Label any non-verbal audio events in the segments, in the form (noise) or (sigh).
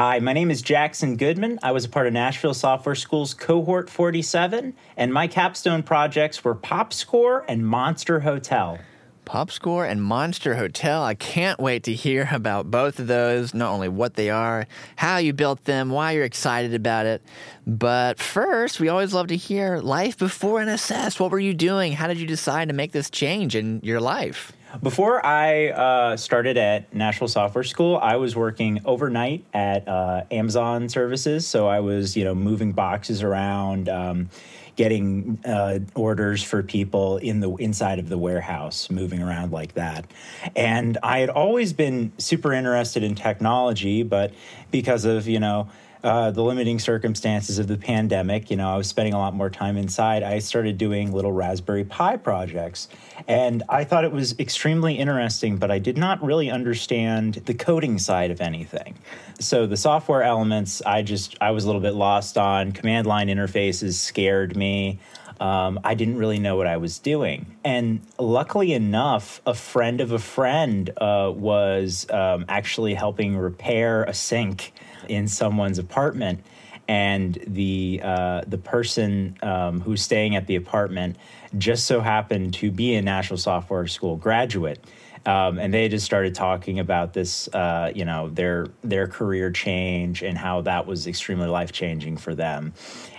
Hi, my name is Jackson Goodman. I was a part of Nashville Software School's Cohort 47, and my capstone projects were PopScore and Monster Hotel. PopScore and Monster Hotel. I can't wait to hear about both of those, not only what they are, how you built them, why you're excited about it. But first, we always love to hear life before NSS. What were you doing? How did you decide to make this change in your life? Before I uh, started at Nashville Software School, I was working overnight at uh, Amazon services. So I was, you know, moving boxes around. Um, getting uh, orders for people in the inside of the warehouse, moving around like that. And I had always been super interested in technology, but because of you know uh, the limiting circumstances of the pandemic, you know, I was spending a lot more time inside. I started doing little Raspberry Pi projects. And I thought it was extremely interesting, but I did not really understand the coding side of anything. So the software elements, I just, I was a little bit lost on. Command line interfaces scared me. Um, I didn't really know what I was doing. And luckily enough, a friend of a friend uh, was um, actually helping repair a sink in someone's apartment, and the uh, the person um, who's staying at the apartment just so happened to be a Nashville Software School graduate. Um, and they just started talking about this, uh, you know, their their career change and how that was extremely life changing for them.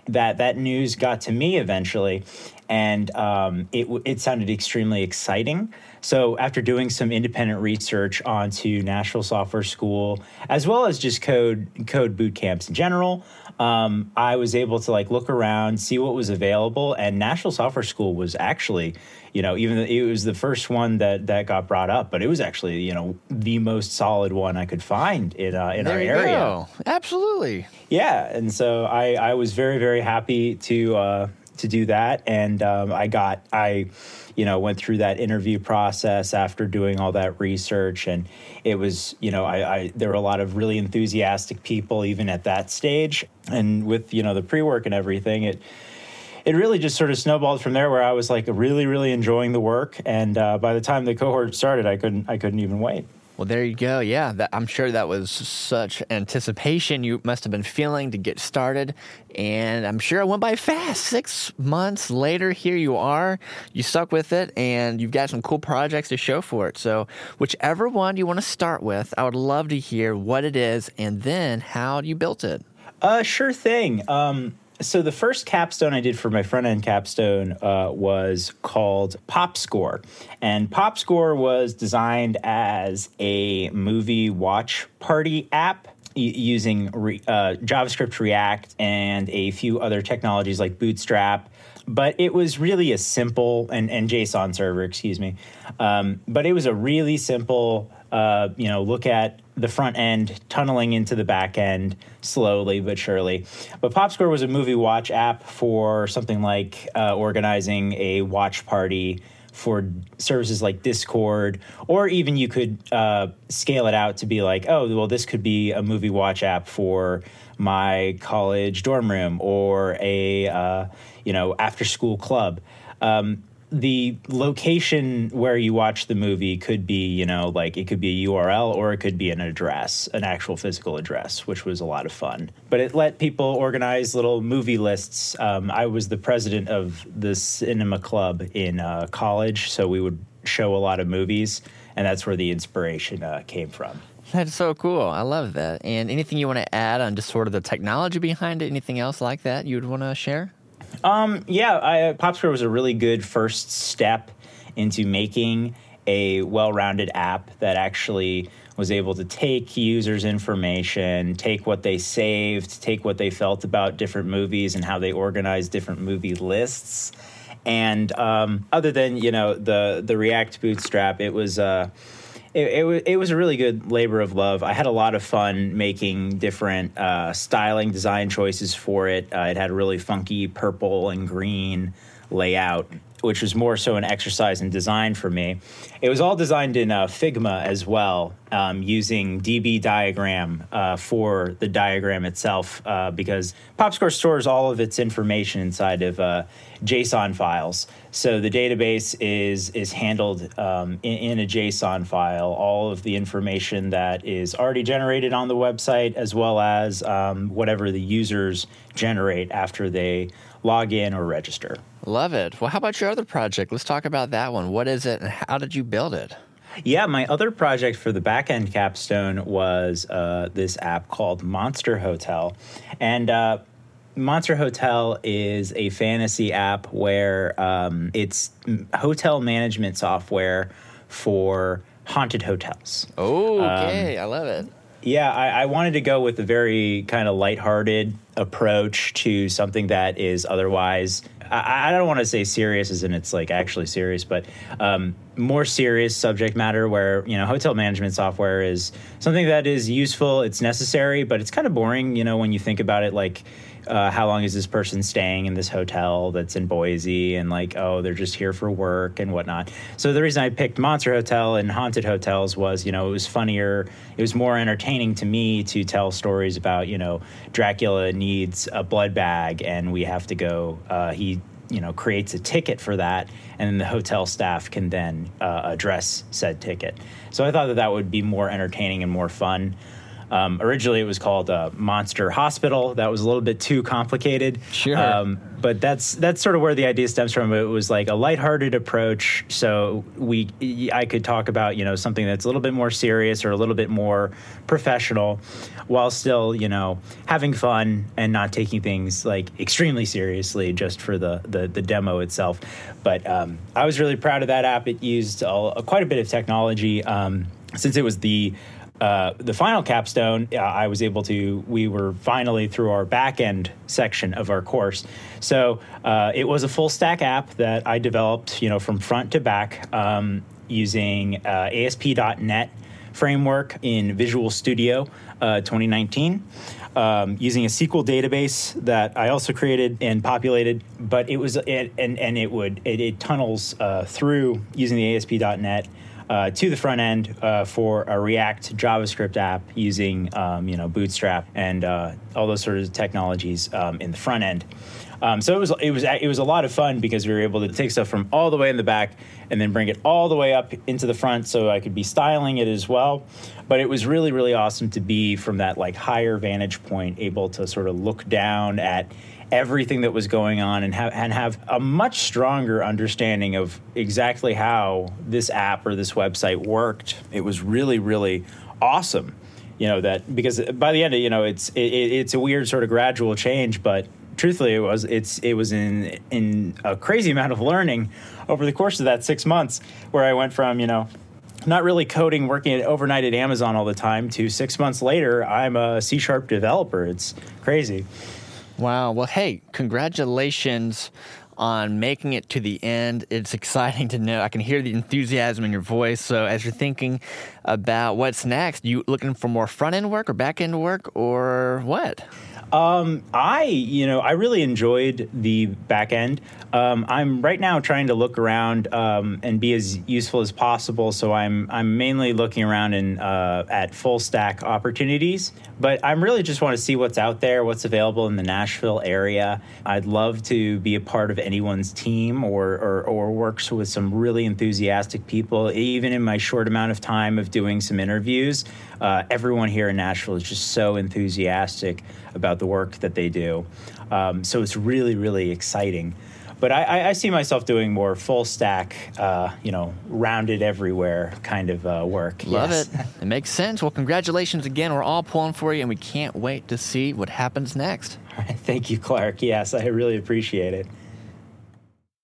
That that news got to me eventually, and um, it it sounded extremely exciting. So after doing some independent research onto Nashville Software School, as well as just code code boot camps in general, um, I was able to like look around, see what was available, and Nashville Software School was actually, you know, even it was the first one that that got brought up, but it was actually, you know, the most solid one I could find in uh, in there our area. Go. Absolutely. Yeah, and so I I was very very happy to uh, to do that, and um, I got I you know went through that interview process after doing all that research. And it was you know I, I, there were a lot of really enthusiastic people even at that stage. And with you know the pre-work and everything it it really just sort of snowballed from there where I was like really really enjoying the work. And uh, by the time the cohort started I couldn't I couldn't even wait well, there you go. Yeah, that, I'm sure that was such anticipation you must have been feeling to get started. And I'm sure it went by fast. Six months later, here you are. You stuck with it, and you've got some cool projects to show for it. So, whichever one you want to start with, I would love to hear what it is and then how you built it. Uh, sure thing. Um, so the first capstone I did for my front end capstone uh, was called PopScore, and PopScore was designed as a movie watch party app using re- uh, JavaScript, React, and a few other technologies like Bootstrap. But it was really a simple and, and JSON server, excuse me. Um, but it was a really simple, uh, you know, look at the front end tunneling into the back end slowly but surely. But PopScore was a movie watch app for something like uh, organizing a watch party for services like Discord, or even you could uh, scale it out to be like, oh, well, this could be a movie watch app for my college dorm room or a uh, you know after school club. Um, the location where you watch the movie could be, you know, like it could be a URL or it could be an address, an actual physical address, which was a lot of fun. But it let people organize little movie lists. Um, I was the president of the cinema club in uh, college, so we would show a lot of movies, and that's where the inspiration uh, came from. That's so cool. I love that. And anything you want to add on just sort of the technology behind it? Anything else like that you would want to share? Um, yeah, I, PopScore was a really good first step into making a well-rounded app that actually was able to take users' information, take what they saved, take what they felt about different movies and how they organized different movie lists. And um, other than you know the the React Bootstrap, it was. Uh, it, it, it, was a really good labor of love. I had a lot of fun making different uh, styling design choices for it. Uh, it had really funky purple and green layout, which was more so an exercise in design for me. It was all designed in uh, Figma as well, um, using DB diagram uh, for the diagram itself uh, because PopScore stores all of its information inside of uh, JSON files. So the database is is handled um, in, in, a JSON file. All of the information that is already generated on the website, as well as um, whatever the users generate after they log in or register. Love it. Well, how about your other project? Let's talk about that one. What is it, and how did you build it? Yeah, my other project for the backend capstone was uh, this app called Monster Hotel, and uh, Monster Hotel is a fantasy app where um, it's hotel management software for haunted hotels. Oh, okay. Um, I love it. Yeah, I, I, wanted to go with a very kind of lighthearted approach to something that is otherwise. I, I don't want to say serious as in it's like actually serious, but um, more serious subject matter where, you know, hotel management software is something that is useful, it's necessary, but it's kind of boring, you know, when you think about it like uh, how long is this person staying in this hotel that's in Boise? And like, oh, they're just here for work and whatnot. So the reason I picked Monster Hotel and Haunted Hotels was, you know, it was funnier, it was more entertaining to me to tell stories about, you know, Dracula needs a blood bag and we have to go, uh, he you know creates a ticket for that and then the hotel staff can then uh, address said ticket. So i thought that that would be more entertaining and more fun um, originally, it was called uh, Monster Hospital. That was a little bit too complicated. Sure. Um, but that's that's sort of where the idea stems from. It was like a lighthearted approach, so we I could talk about you know something that's a little bit more serious or a little bit more professional, while still you know having fun and not taking things like extremely seriously just for the the, the demo itself. But um, I was really proud of that app. It used a, quite a bit of technology. Um, since it was the uh, the final capstone, uh, I was able to. We were finally through our back end section of our course, so uh, it was a full stack app that I developed, you know, from front to back um, using uh, ASP.NET framework in Visual Studio uh, 2019. Um, using a SQL database that I also created and populated, but it was it, and and it would it, it tunnels through using the ASP.NET uh, to the front end uh, for a React JavaScript app using um, you know Bootstrap and uh, all those sort of technologies um, in the front end. Um, so it was it was it was a lot of fun because we were able to take stuff from all the way in the back and then bring it all the way up into the front, so I could be styling it as well. But it was really really awesome to be from that like higher vantage point, able to sort of look down at everything that was going on and have, and have a much stronger understanding of exactly how this app or this website worked. It was really, really awesome. You know that because by the end, of you know, it's it, it's a weird sort of gradual change, but truthfully, it was it's it was in in a crazy amount of learning over the course of that six months, where I went from you know not really coding, working at, overnight at Amazon all the time, to six months later, I'm a C sharp developer. It's crazy. Wow. Well, hey, congratulations on making it to the end. It's exciting to know. I can hear the enthusiasm in your voice. So, as you're thinking about what's next, you looking for more front end work or back end work or what? Um, I, you know, I really enjoyed the back end. Um, I'm right now trying to look around um, and be as useful as possible. So I'm I'm mainly looking around and uh, at full stack opportunities. But I'm really just want to see what's out there, what's available in the Nashville area. I'd love to be a part of anyone's team or or, or works with some really enthusiastic people. Even in my short amount of time of doing some interviews, uh, everyone here in Nashville is just so enthusiastic about the work that they do. Um, so it's really, really exciting. But I, I, see myself doing more full stack, uh, you know, rounded everywhere kind of uh, work. Love yes. it. It makes sense. Well, congratulations again. We're all pulling for you, and we can't wait to see what happens next. All right. (laughs) Thank you, Clark. Yes, I really appreciate it.